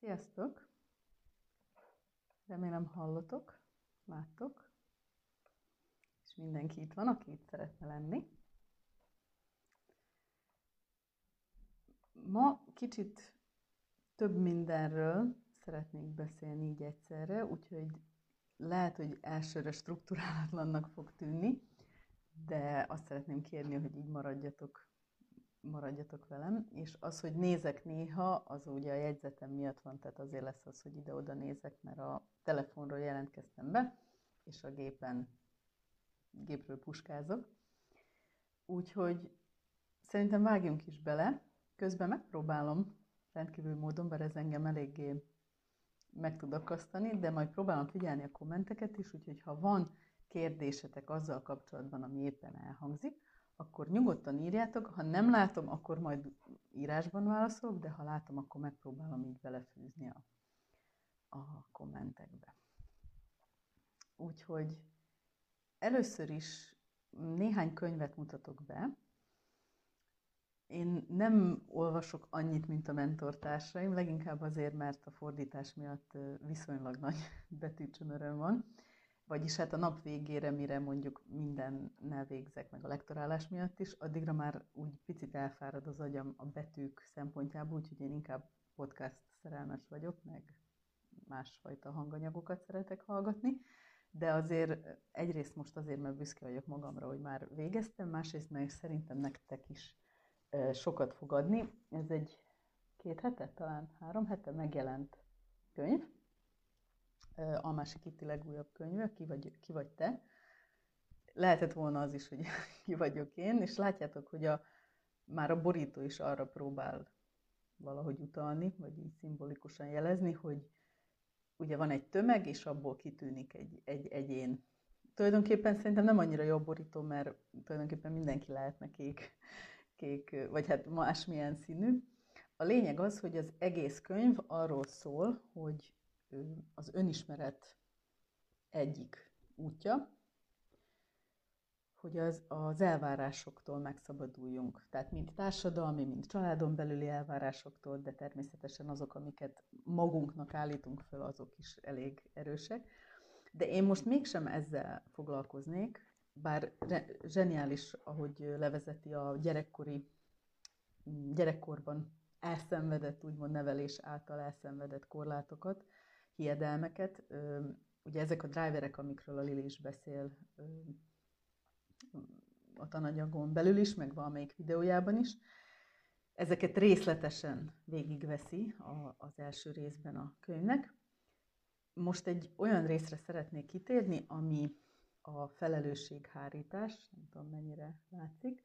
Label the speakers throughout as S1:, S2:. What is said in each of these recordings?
S1: Sziasztok! Remélem hallotok, láttok, és mindenki itt van, aki itt szeretne lenni. Ma kicsit több mindenről szeretnék beszélni így egyszerre, úgyhogy lehet, hogy elsőre strukturálatlannak fog tűnni, de azt szeretném kérni, hogy így maradjatok maradjatok velem, és az, hogy nézek néha, az ugye a jegyzetem miatt van, tehát azért lesz az, hogy ide-oda nézek, mert a telefonról jelentkeztem be, és a gépen, gépről puskázok. Úgyhogy szerintem vágjunk is bele. Közben megpróbálom rendkívül módon, bár ez engem eléggé meg tud akasztani, de majd próbálom figyelni a kommenteket is, úgyhogy ha van kérdésetek azzal kapcsolatban, ami éppen elhangzik, akkor nyugodtan írjátok, ha nem látom, akkor majd írásban válaszolok, de ha látom, akkor megpróbálom így belefűzni a, a kommentekbe. Úgyhogy először is néhány könyvet mutatok be. Én nem olvasok annyit, mint a mentortársaim, leginkább azért, mert a fordítás miatt viszonylag nagy betűcsömöröm van vagyis hát a nap végére, mire mondjuk mindennel végzek, meg a lektorálás miatt is, addigra már úgy picit elfárad az agyam a betűk szempontjából, úgyhogy én inkább podcast szerelmes vagyok, meg másfajta hanganyagokat szeretek hallgatni, de azért egyrészt most azért, mert büszke vagyok magamra, hogy már végeztem, másrészt meg szerintem nektek is sokat fog adni. Ez egy két hete, talán három hete megjelent könyv, Almási Kitti legújabb könyve, ki vagy, ki vagy te. Lehetett volna az is, hogy ki vagyok én, és látjátok, hogy a, már a borító is arra próbál valahogy utalni, vagy így szimbolikusan jelezni, hogy ugye van egy tömeg, és abból kitűnik egy, egy egyén. Tulajdonképpen szerintem nem annyira jó borító, mert tulajdonképpen mindenki lehetne kék, kék, vagy hát másmilyen színű. A lényeg az, hogy az egész könyv arról szól, hogy az önismeret egyik útja, hogy az, az elvárásoktól megszabaduljunk. Tehát mind társadalmi, mind családon belüli elvárásoktól, de természetesen azok, amiket magunknak állítunk föl, azok is elég erősek. De én most mégsem ezzel foglalkoznék, bár zseniális, ahogy levezeti a gyerekkori, gyerekkorban elszenvedett, úgymond nevelés által elszenvedett korlátokat, hiedelmeket. Ugye ezek a driverek, amikről a Lili beszél a tananyagon belül is, meg valamelyik videójában is, ezeket részletesen végigveszi az első részben a könyvnek. Most egy olyan részre szeretnék kitérni, ami a felelősséghárítás, nem tudom mennyire látszik,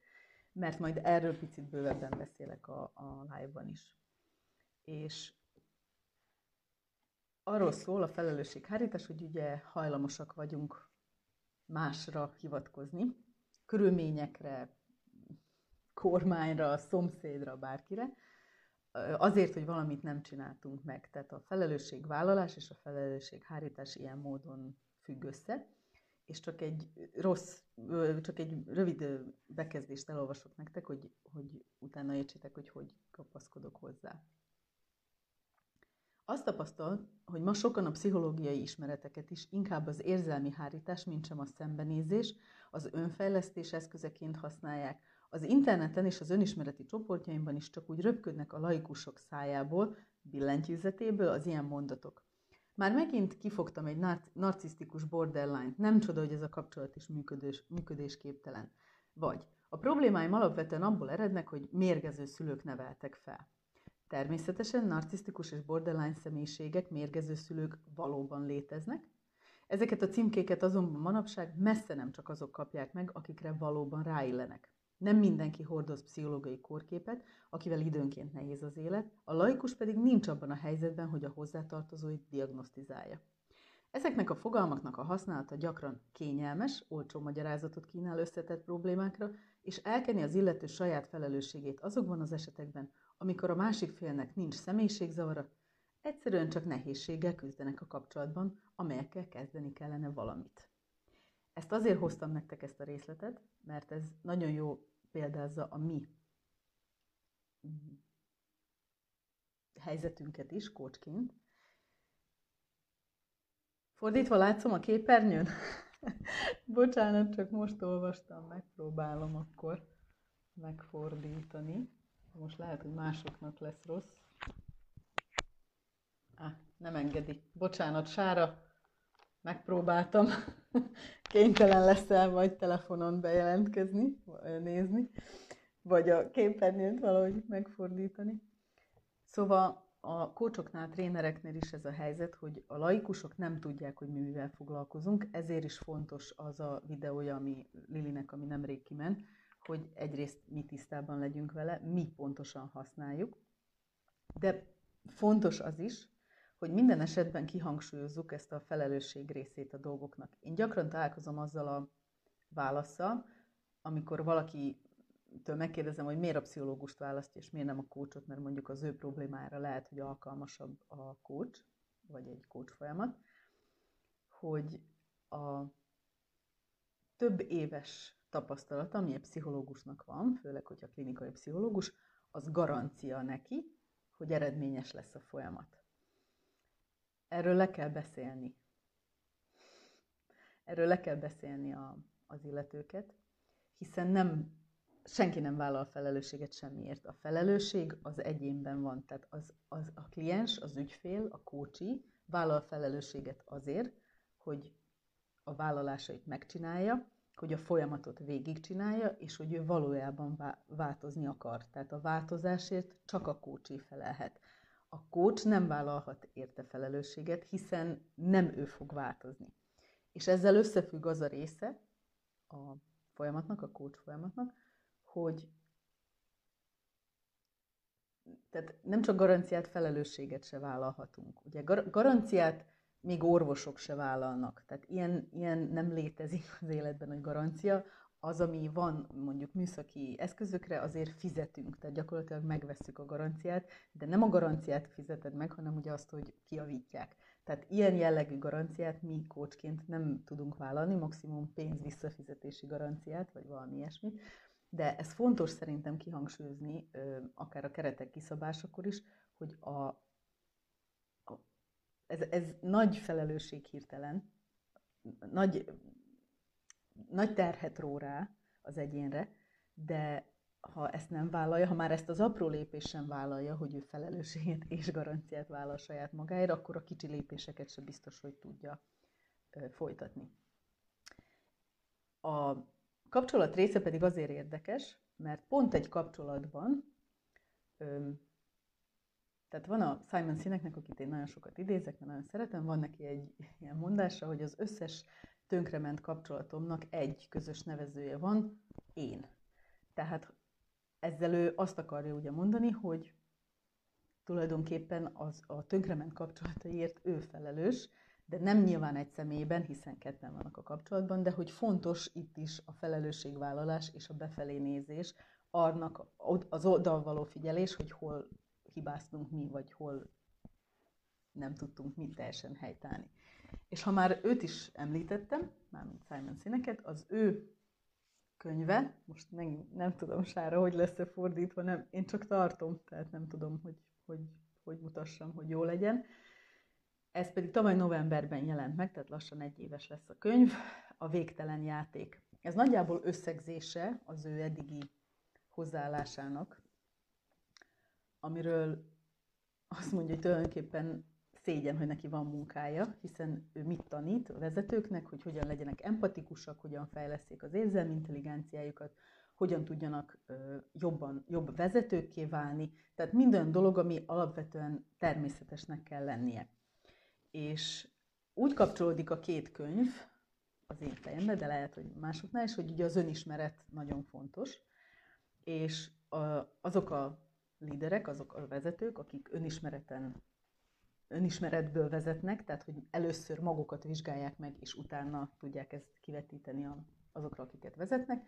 S1: mert majd erről picit bővebben beszélek a, a live-ban is. És arról szól a felelősséghárítás, hogy ugye hajlamosak vagyunk másra hivatkozni, körülményekre, kormányra, szomszédra, bárkire, azért, hogy valamit nem csináltunk meg. Tehát a felelősségvállalás és a felelősséghárítás ilyen módon függ össze. És csak egy rossz, csak egy rövid bekezdést elolvasok nektek, hogy, hogy utána értsétek, hogy hogy kapaszkodok hozzá. Azt tapasztal, hogy ma sokan a pszichológiai ismereteket is inkább az érzelmi hárítás, mint sem a szembenézés, az önfejlesztés eszközeként használják. Az interneten és az önismereti csoportjaimban is csak úgy röpködnek a laikusok szájából, billentyűzetéből az ilyen mondatok. Már megint kifogtam egy nar- narcisztikus borderline nem csoda, hogy ez a kapcsolat is működés, működésképtelen. Vagy a problémáim alapvetően abból erednek, hogy mérgező szülők neveltek fel. Természetesen narcisztikus és borderline személyiségek, mérgező szülők valóban léteznek. Ezeket a címkéket azonban manapság messze nem csak azok kapják meg, akikre valóban ráillenek. Nem mindenki hordoz pszichológiai kórképet, akivel időnként nehéz az élet, a laikus pedig nincs abban a helyzetben, hogy a hozzátartozóit diagnosztizálja. Ezeknek a fogalmaknak a használata gyakran kényelmes, olcsó magyarázatot kínál összetett problémákra, és elkeni az illető saját felelősségét azokban az esetekben, amikor a másik félnek nincs személyiségzavara, egyszerűen csak nehézséggel küzdenek a kapcsolatban, amelyekkel kezdeni kellene valamit. Ezt azért hoztam nektek ezt a részletet, mert ez nagyon jó példázza a mi helyzetünket is kócsként. Fordítva látszom a képernyőn? Bocsánat, csak most olvastam, megpróbálom akkor megfordítani. Most lehet, hogy másoknak lesz rossz. Ah, nem engedi. Bocsánat, Sára, megpróbáltam. Kénytelen leszel vagy telefonon bejelentkezni, nézni, vagy a képernyőt valahogy megfordítani. Szóval a kócsoknál, trénereknél is ez a helyzet, hogy a laikusok nem tudják, hogy mi mivel foglalkozunk, ezért is fontos az a videója, ami Lilinek, ami nemrég kiment, hogy egyrészt mi tisztában legyünk vele, mi pontosan használjuk, de fontos az is, hogy minden esetben kihangsúlyozzuk ezt a felelősség részét a dolgoknak. Én gyakran találkozom azzal a válaszsal, amikor valaki től megkérdezem, hogy miért a pszichológust választja, és miért nem a kócsot, mert mondjuk az ő problémára lehet, hogy alkalmasabb a kócs, vagy egy kócs folyamat, hogy a több éves tapasztalata, ami egy pszichológusnak van, főleg, hogyha klinikai pszichológus, az garancia neki, hogy eredményes lesz a folyamat. Erről le kell beszélni. Erről le kell beszélni a, az illetőket, hiszen nem senki nem vállal felelősséget semmiért. A felelősség az egyénben van, tehát az, az a kliens, az ügyfél, a kócsi vállal felelősséget azért, hogy a vállalásait megcsinálja, hogy a folyamatot végigcsinálja, és hogy ő valójában változni akar. Tehát a változásért csak a kócsi felelhet. A kócs nem vállalhat érte felelősséget, hiszen nem ő fog változni. És ezzel összefügg az a része a folyamatnak, a kócs folyamatnak, hogy tehát nem csak garanciát, felelősséget se vállalhatunk. Ugye gar- garanciát még orvosok se vállalnak. Tehát ilyen, ilyen nem létezik az életben, hogy garancia. Az, ami van mondjuk műszaki eszközökre, azért fizetünk, tehát gyakorlatilag megvesszük a garanciát, de nem a garanciát fizeted meg, hanem ugye azt, hogy kiavítják. Tehát ilyen jellegű garanciát mi kócsként nem tudunk vállalni, maximum pénz visszafizetési garanciát, vagy valami ilyesmit. De ez fontos szerintem kihangsúlyozni, akár a keretek kiszabásakor is, hogy a, a, ez, ez nagy felelősség hirtelen, nagy, nagy terhet ró rá az egyénre, de ha ezt nem vállalja, ha már ezt az apró lépést sem vállalja, hogy ő felelősséget és garanciát vállal saját magáért, akkor a kicsi lépéseket sem biztos, hogy tudja folytatni. A kapcsolat része pedig azért érdekes, mert pont egy kapcsolatban, öm, tehát van a Simon Sineknek, akit én nagyon sokat idézek, mert nagyon szeretem, van neki egy ilyen mondása, hogy az összes tönkrement kapcsolatomnak egy közös nevezője van, én. Tehát ezzel ő azt akarja ugye mondani, hogy tulajdonképpen az, a tönkrement kapcsolataiért ő felelős, de nem nyilván egy személyben, hiszen ketten vannak a kapcsolatban, de hogy fontos itt is a felelősségvállalás és a befelé nézés, arnak az oldal való figyelés, hogy hol hibáztunk mi, vagy hol nem tudtunk mit teljesen helytállni. És ha már őt is említettem, mármint Simon Sineket, az ő könyve, most megint nem tudom Sára, hogy lesz-e fordítva, nem, én csak tartom, tehát nem tudom, hogy, hogy, hogy mutassam, hogy jó legyen. Ez pedig tavaly novemberben jelent meg, tehát lassan egy éves lesz a könyv, a végtelen játék. Ez nagyjából összegzése az ő eddigi hozzáállásának, amiről azt mondja, hogy tulajdonképpen szégyen, hogy neki van munkája, hiszen ő mit tanít a vezetőknek, hogy hogyan legyenek empatikusak, hogyan fejleszték az érzelmi intelligenciájukat, hogyan tudjanak jobban, jobb vezetőkké válni, tehát minden dolog, ami alapvetően természetesnek kell lennie. És úgy kapcsolódik a két könyv az én fejembe, de lehet, hogy másoknál is, hogy ugye az önismeret nagyon fontos, és a, azok a líderek, azok a vezetők, akik önismereten önismeretből vezetnek, tehát hogy először magukat vizsgálják meg, és utána tudják ezt kivetíteni azokra, akiket vezetnek,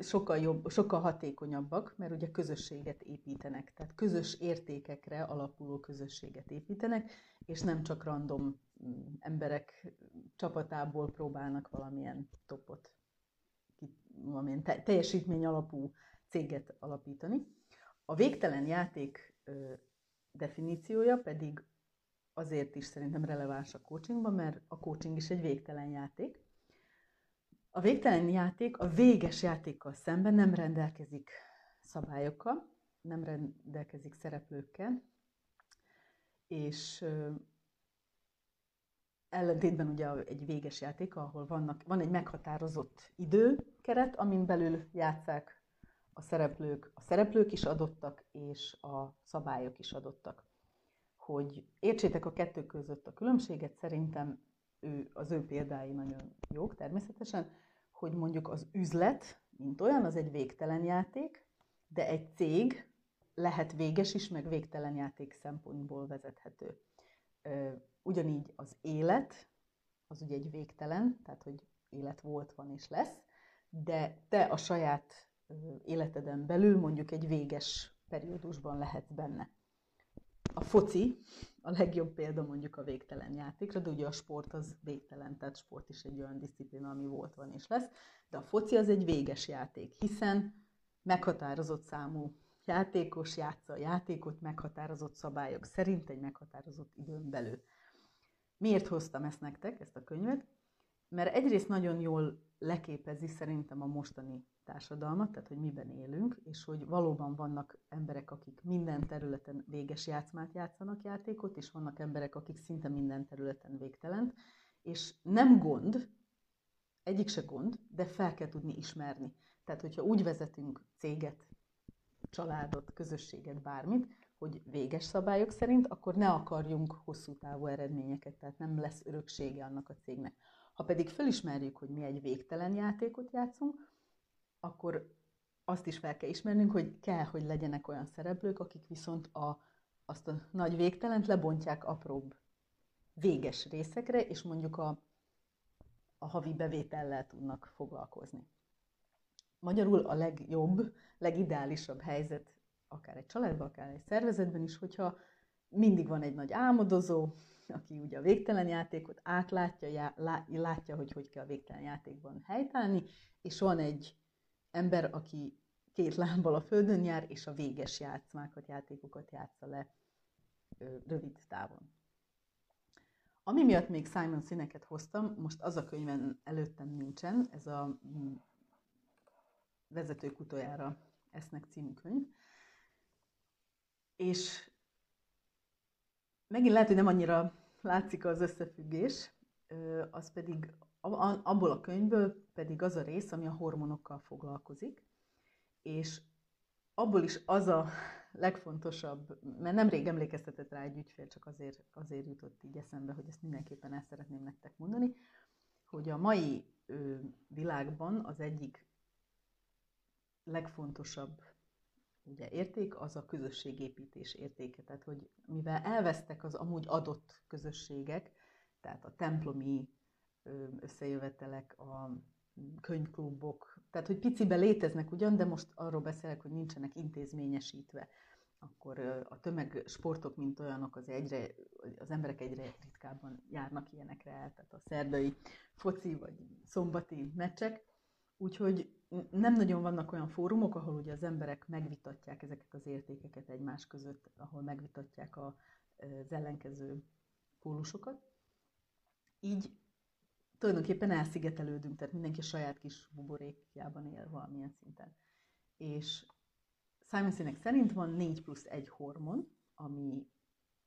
S1: sokkal jobb, sokkal hatékonyabbak, mert ugye közösséget építenek, tehát közös értékekre alapuló közösséget építenek, és nem csak random mm, emberek csapatából próbálnak valamilyen topot, valamilyen teljesítmény alapú céget alapítani. A végtelen játék definíciója pedig azért is szerintem releváns a coachingban, mert a coaching is egy végtelen játék. A végtelen játék a véges játékkal szemben nem rendelkezik szabályokkal, nem rendelkezik szereplőkkel, és ellentétben ugye egy véges játék, ahol vannak, van egy meghatározott időkeret, amin belül játszák a szereplők, a szereplők is adottak, és a szabályok is adottak. Hogy értsétek a kettő között a különbséget, szerintem ő, az ő példái nagyon jók természetesen, hogy mondjuk az üzlet, mint olyan, az egy végtelen játék, de egy cég lehet véges is, meg végtelen játék szempontból vezethető. Ugyanígy az élet, az ugye egy végtelen, tehát hogy élet volt, van és lesz, de te a saját életeden belül mondjuk egy véges periódusban lehetsz benne. A foci a legjobb példa mondjuk a végtelen játékra, de ugye a sport az végtelen, tehát sport is egy olyan disziplína, ami volt, van és lesz, de a foci az egy véges játék, hiszen meghatározott számú játékos játsza a játékot meghatározott szabályok szerint egy meghatározott időn belül. Miért hoztam ezt nektek, ezt a könyvet? Mert egyrészt nagyon jól leképezi szerintem a mostani társadalmat, tehát hogy miben élünk, és hogy valóban vannak emberek, akik minden területen véges játszmát játszanak játékot, és vannak emberek, akik szinte minden területen végtelent, és nem gond, egyik se gond, de fel kell tudni ismerni. Tehát, hogyha úgy vezetünk céget, családot, közösséget, bármit, hogy véges szabályok szerint, akkor ne akarjunk hosszú távú eredményeket, tehát nem lesz öröksége annak a cégnek. Ha pedig felismerjük, hogy mi egy végtelen játékot játszunk, akkor azt is fel kell ismernünk, hogy kell, hogy legyenek olyan szereplők, akik viszont a, azt a nagy végtelent lebontják apróbb véges részekre, és mondjuk a, a havi bevétellel tudnak foglalkozni. Magyarul a legjobb, legideálisabb helyzet, akár egy családban, akár egy szervezetben is, hogyha mindig van egy nagy álmodozó, aki ugye a végtelen játékot átlátja, já, lá, látja, hogy hogy kell a végtelen játékban helytállni, és van egy ember, aki két lábbal a földön jár, és a véges játszmákat, játékokat játsza le rövid távon. Ami miatt még Simon színeket hoztam, most az a könyven előttem nincsen, ez a mm, vezetők utoljára esznek című könyv. És megint lehet, hogy nem annyira látszik az összefüggés, az pedig abból a könyvből pedig az a rész, ami a hormonokkal foglalkozik, és abból is az a legfontosabb, mert nemrég emlékeztetett rá egy ügyfél, csak azért, azért jutott így eszembe, hogy ezt mindenképpen el szeretném nektek mondani, hogy a mai világban az egyik legfontosabb ugye, érték az a közösségépítés értéke. Tehát, hogy mivel elvesztek az amúgy adott közösségek, tehát a templomi összejövetelek, a könyvklubok, tehát hogy picibe léteznek ugyan, de most arról beszélek, hogy nincsenek intézményesítve. Akkor a tömegsportok, mint olyanok, az, egyre, az emberek egyre ritkábban járnak ilyenekre el, tehát a szerdai foci vagy szombati meccsek. Úgyhogy nem nagyon vannak olyan fórumok, ahol ugye az emberek megvitatják ezeket az értékeket egymás között, ahol megvitatják a, az ellenkező pólusokat. Így tulajdonképpen elszigetelődünk, tehát mindenki a saját kis buborékjában él valamilyen szinten. És Simon Sinek szerint van 4 plusz 1 hormon, ami,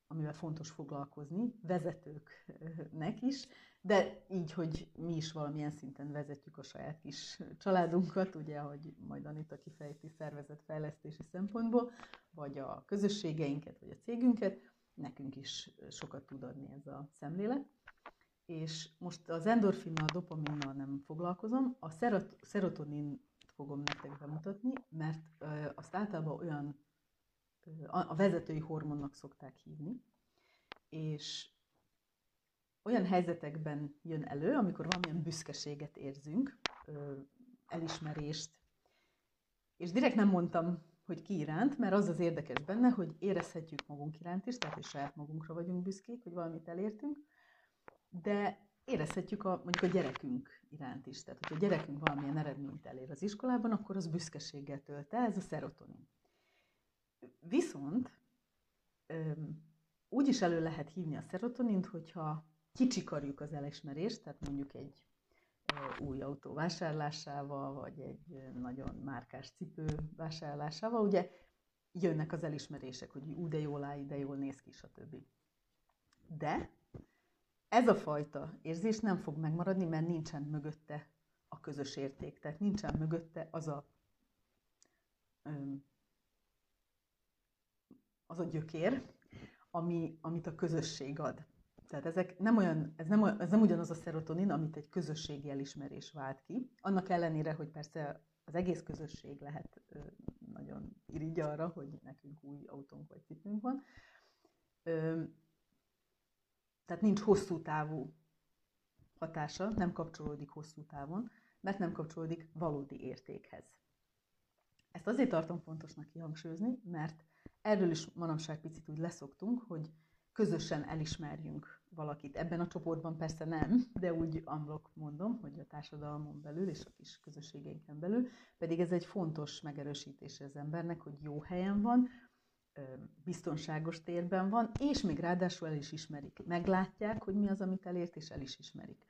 S1: amivel fontos foglalkozni, vezetőknek is, de így, hogy mi is valamilyen szinten vezetjük a saját kis családunkat, ugye, hogy majd Anita kifejti szervezetfejlesztési szempontból, vagy a közösségeinket, vagy a cégünket, nekünk is sokat tud adni ez a szemlélet. És most az endorfinnal, dopaminnal nem foglalkozom, a szerotonin fogom nektek bemutatni, mert azt általában olyan a vezetői hormonnak szokták hívni, és olyan helyzetekben jön elő, amikor valamilyen büszkeséget érzünk, elismerést, és direkt nem mondtam, hogy ki iránt, mert az az érdekes benne, hogy érezhetjük magunk iránt is, tehát hogy saját magunkra vagyunk büszkék, hogy valamit elértünk, de érezhetjük a, mondjuk a gyerekünk iránt is. Tehát, hogy a gyerekünk valamilyen eredményt elér az iskolában, akkor az büszkeséggel tölt el, ez a szerotonin. Viszont úgy is elő lehet hívni a szerotonint, hogyha kicsikarjuk az elismerést, tehát mondjuk egy új autó vásárlásával, vagy egy nagyon márkás cipő vásárlásával, ugye jönnek az elismerések, hogy ú, de jól áll, de jól néz ki, stb. De ez a fajta érzés nem fog megmaradni, mert nincsen mögötte a közös érték, tehát nincsen mögötte az a az a gyökér, ami, amit a közösség ad. Tehát ezek nem olyan, ez, nem, ez nem ugyanaz a szerotonin, amit egy közösségi elismerés vált ki. Annak ellenére, hogy persze az egész közösség lehet nagyon irigy arra, hogy nekünk új autónk vagy cipőnk van. Tehát nincs hosszú távú hatása, nem kapcsolódik hosszú távon, mert nem kapcsolódik valódi értékhez. Ezt azért tartom fontosnak kihangsúlyozni, mert erről is manapság picit úgy leszoktunk, hogy közösen elismerjünk valakit. Ebben a csoportban persze nem, de úgy amlok mondom, hogy a társadalmon belül és a kis közösségeinken belül, pedig ez egy fontos megerősítés az embernek, hogy jó helyen van, biztonságos térben van, és még ráadásul el is ismerik. Meglátják, hogy mi az, amit elért, és el is ismerik.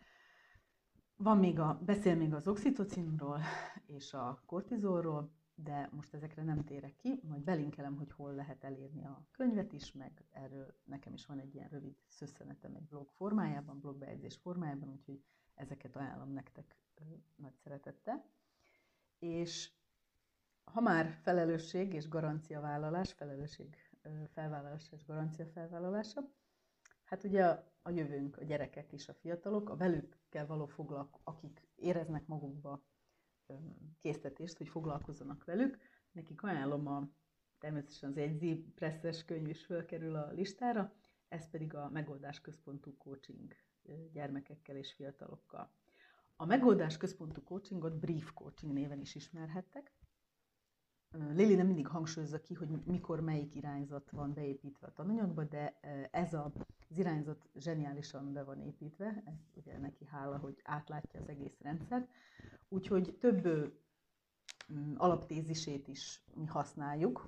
S1: Van még a, beszél még az oxitocinról és a kortizolról, de most ezekre nem térek ki, majd belinkelem, hogy hol lehet elérni a könyvet is, meg erről nekem is van egy ilyen rövid szösszenetem egy blog formájában, blogbejegyzés formájában, úgyhogy ezeket ajánlom nektek nagy szeretettel. És ha már felelősség és garanciavállalás, felelősség felvállalása és garancia felvállalása, hát ugye a, jövőnk, a gyerekek és a fiatalok, a velük kell való foglalk, akik éreznek magukba késztetést, hogy foglalkozzanak velük. Nekik ajánlom a, természetesen az egy presszes könyv is fölkerül a listára, ez pedig a megoldás központú coaching gyermekekkel és fiatalokkal. A megoldás központú coachingot brief coaching néven is ismerhettek. Lili nem mindig hangsúlyozza ki, hogy mikor melyik irányzat van beépítve a tananyagba, de ez a, az irányzat zseniálisan be van építve, ez ugye neki hála, hogy átlátja az egész rendszert. Úgyhogy több alaptézisét is mi használjuk,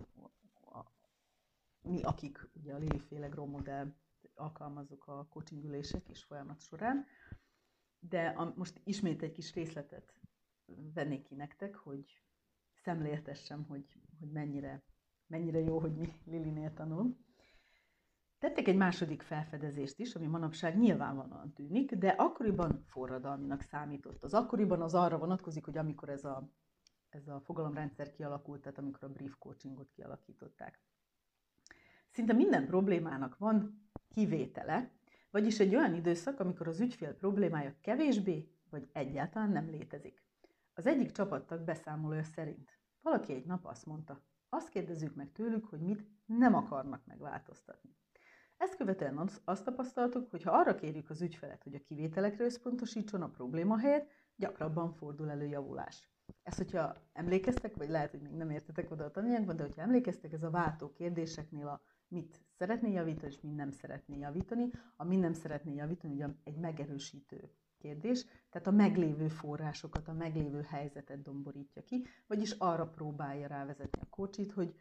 S1: mi, akik ugye a Lili-féle Grow modell alkalmazzuk a coachingülések és folyamat során. De a, most ismét egy kis részletet vennék ki nektek, hogy szemléltessem, hogy, hogy mennyire, mennyire jó, hogy mi Lilinél tanul. Tettek egy második felfedezést is, ami manapság nyilvánvalóan tűnik, de akkoriban forradalminak számított. Az akkoriban az arra vonatkozik, hogy amikor ez a, ez a fogalomrendszer kialakult, tehát amikor a brief coachingot kialakították. Szinte minden problémának van kivétele, vagyis egy olyan időszak, amikor az ügyfél problémája kevésbé vagy egyáltalán nem létezik. Az egyik csapattag beszámolója szerint valaki egy nap azt mondta, azt kérdezzük meg tőlük, hogy mit nem akarnak megváltoztatni. Ezt követően azt tapasztaltuk, hogy ha arra kérjük az ügyfelet, hogy a kivételekre összpontosítson a probléma helyett, gyakrabban fordul elő javulás. Ezt, hogyha emlékeztek, vagy lehet, hogy még nem értetek oda a tananyagban, de hogyha emlékeztek, ez a váltó kérdéseknél a mit szeretné javítani, és mit nem szeretné javítani. A mit nem szeretné javítani, ugye egy megerősítő kérdés, tehát a meglévő forrásokat, a meglévő helyzetet domborítja ki, vagyis arra próbálja rávezetni a kocsit, hogy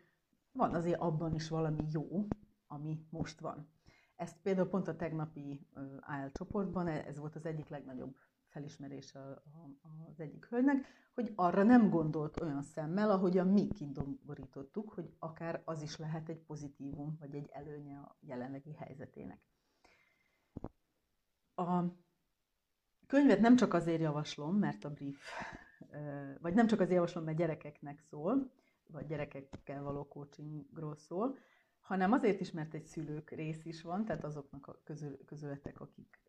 S1: van azért abban is valami jó, ami most van. Ezt például pont a tegnapi AL csoportban, e, ez volt az egyik legnagyobb felismerése az egyik hölgynek, hogy arra nem gondolt olyan szemmel, ahogyan mi kidomborítottuk, hogy akár az is lehet egy pozitívum, vagy egy előnye a jelenlegi helyzetének. A könyvet nem csak azért javaslom, mert a brief, vagy nem csak azért javaslom, mert gyerekeknek szól, vagy gyerekekkel való coachingról szól, hanem azért is, mert egy szülők rész is van, tehát azoknak a közül, közületek, akik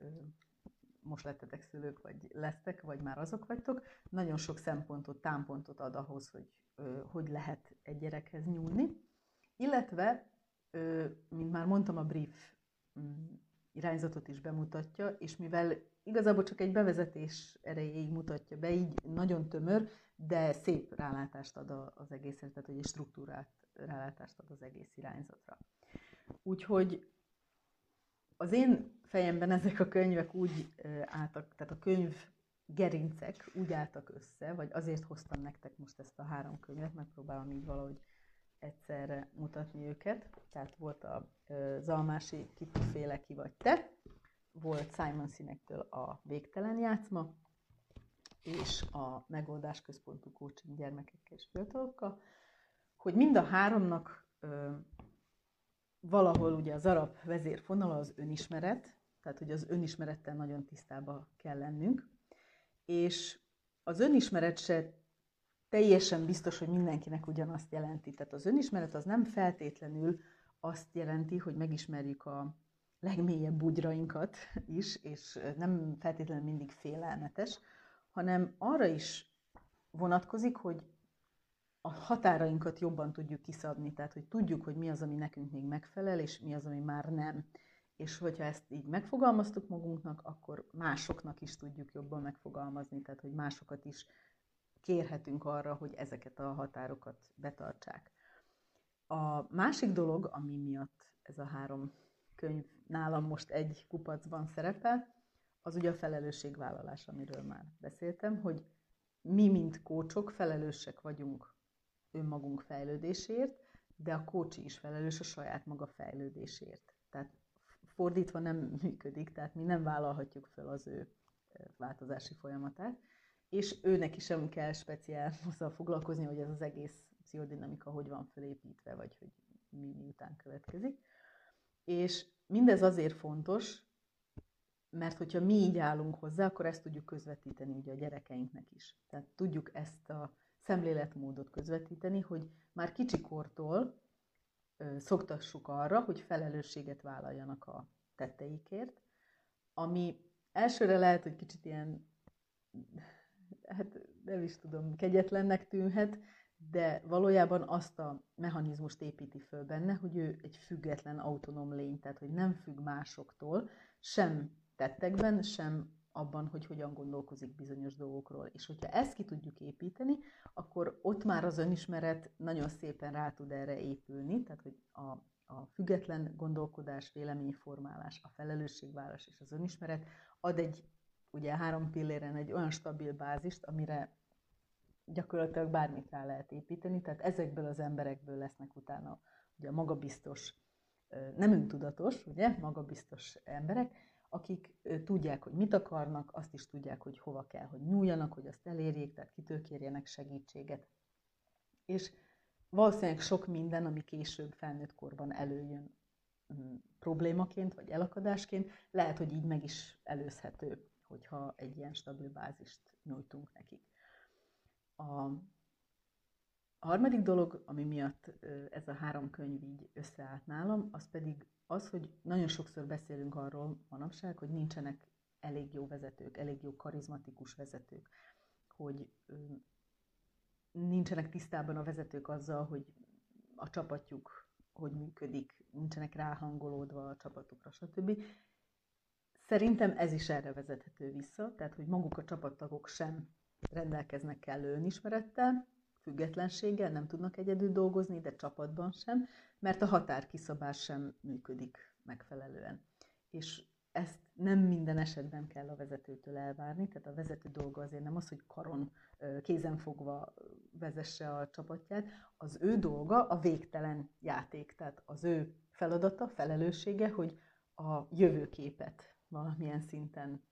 S1: most lettetek szülők, vagy lesztek, vagy már azok vagytok, nagyon sok szempontot, támpontot ad ahhoz, hogy hogy lehet egy gyerekhez nyúlni. Illetve, mint már mondtam, a brief mm, irányzatot is bemutatja, és mivel igazából csak egy bevezetés erejéig mutatja be, így nagyon tömör, de szép rálátást ad az egészre, tehát egy struktúrát rálátást ad az egész irányzatra. Úgyhogy az én fejemben ezek a könyvek úgy álltak, tehát a könyv gerincek úgy álltak össze, vagy azért hoztam nektek most ezt a három könyvet, megpróbálom így valahogy egyszerre mutatni őket. Tehát volt a Zalmási Kipuféle ki vagy te, volt Simon Sinektől a Végtelen játszma, és a Megoldás Központú Coaching gyermekekkel és fiatalokkal, hogy mind a háromnak ö, valahol ugye az arab vezérfonala az önismeret, tehát hogy az önismerettel nagyon tisztába kell lennünk, és az önismeret se teljesen biztos, hogy mindenkinek ugyanazt jelenti. Tehát az önismeret az nem feltétlenül azt jelenti, hogy megismerjük a legmélyebb bugyrainkat is, és nem feltétlenül mindig félelmetes, hanem arra is vonatkozik, hogy a határainkat jobban tudjuk kiszabni, tehát hogy tudjuk, hogy mi az, ami nekünk még megfelel, és mi az, ami már nem. És hogyha ezt így megfogalmaztuk magunknak, akkor másoknak is tudjuk jobban megfogalmazni, tehát hogy másokat is kérhetünk arra, hogy ezeket a határokat betartsák. A másik dolog, ami miatt ez a három könyv nálam most egy kupacban szerepel, az ugye a felelősségvállalás, amiről már beszéltem, hogy mi, mint kócsok, felelősek vagyunk önmagunk fejlődésért, de a kócsi is felelős a saját maga fejlődésért. Tehát fordítva nem működik, tehát mi nem vállalhatjuk fel az ő változási folyamatát, és őnek is sem kell speciál azzal foglalkozni, hogy ez az egész pszichodinamika hogy van felépítve, vagy hogy mi miután következik. És mindez azért fontos, mert hogyha mi így állunk hozzá, akkor ezt tudjuk közvetíteni ugye a gyerekeinknek is. Tehát tudjuk ezt a szemléletmódot közvetíteni, hogy már kicsikortól szoktassuk arra, hogy felelősséget vállaljanak a tetteikért, ami elsőre lehet, hogy kicsit ilyen, hát nem is tudom, kegyetlennek tűnhet, de valójában azt a mechanizmust építi föl benne, hogy ő egy független, autonóm lény, tehát hogy nem függ másoktól, sem tettekben, sem abban, hogy hogyan gondolkozik bizonyos dolgokról. És hogyha ezt ki tudjuk építeni, akkor ott már az önismeret nagyon szépen rá tud erre épülni, tehát hogy a, a független gondolkodás, véleményformálás, a felelősségvállás és az önismeret ad egy, ugye három pilléren egy olyan stabil bázist, amire gyakorlatilag bármit rá lehet építeni, tehát ezekből az emberekből lesznek utána ugye magabiztos, nem öntudatos, ugye, magabiztos emberek, akik tudják, hogy mit akarnak, azt is tudják, hogy hova kell, hogy nyúljanak, hogy azt elérjék, tehát kitől kérjenek segítséget. És valószínűleg sok minden, ami később felnőtt korban előjön mm, problémaként vagy elakadásként, lehet, hogy így meg is előzhető, hogyha egy ilyen stabil bázist nyújtunk nekik. A, harmadik dolog, ami miatt ez a három könyv így összeállt nálam, az pedig az, hogy nagyon sokszor beszélünk arról manapság, hogy nincsenek elég jó vezetők, elég jó karizmatikus vezetők, hogy nincsenek tisztában a vezetők azzal, hogy a csapatjuk hogy működik, nincsenek ráhangolódva a csapatukra, stb. Szerintem ez is erre vezethető vissza, tehát hogy maguk a csapattagok sem rendelkeznek kellő önismerettel, függetlenséggel, nem tudnak egyedül dolgozni, de csapatban sem, mert a határkiszabás sem működik megfelelően. És ezt nem minden esetben kell a vezetőtől elvárni, tehát a vezető dolga azért nem az, hogy karon, kézen fogva vezesse a csapatját, az ő dolga a végtelen játék, tehát az ő feladata, felelőssége, hogy a jövőképet valamilyen szinten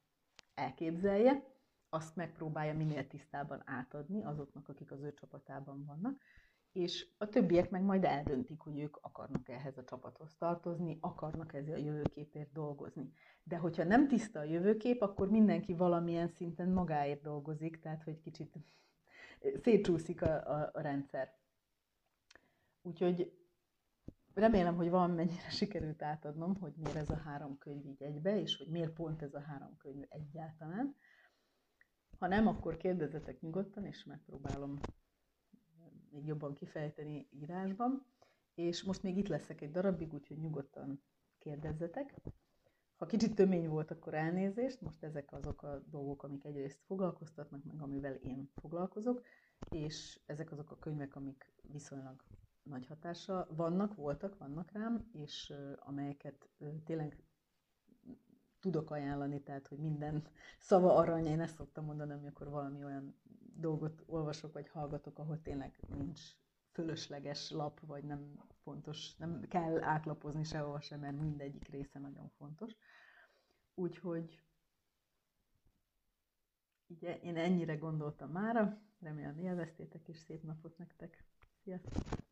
S1: elképzelje, azt megpróbálja minél tisztában átadni azoknak, akik az ő csapatában vannak, és a többiek meg majd eldöntik, hogy ők akarnak ehhez a csapathoz tartozni, akarnak ezzel a jövőképért dolgozni. De hogyha nem tiszta a jövőkép, akkor mindenki valamilyen szinten magáért dolgozik, tehát hogy kicsit szétcsúszik a, a, a rendszer. Úgyhogy remélem, hogy valamennyire sikerült átadnom, hogy miért ez a három könyv így egybe, és hogy miért pont ez a három könyv egyáltalán. Ha nem, akkor kérdezzetek nyugodtan, és megpróbálom még jobban kifejteni írásban. És most még itt leszek egy darabig, úgyhogy nyugodtan kérdezzetek. Ha kicsit tömény volt, akkor elnézést. Most ezek azok a dolgok, amik egyrészt foglalkoztatnak, meg amivel én foglalkozok, és ezek azok a könyvek, amik viszonylag nagy hatása vannak, voltak, vannak rám, és amelyeket tényleg tudok ajánlani, tehát hogy minden szava arany, én ezt szoktam mondani, amikor valami olyan dolgot olvasok vagy hallgatok, ahol tényleg nincs fölösleges lap, vagy nem fontos, nem kell átlapozni sehova sem, mert mindegyik része nagyon fontos. Úgyhogy ugye én ennyire gondoltam mára, remélem élveztétek, és szép napot nektek. Sziasztok!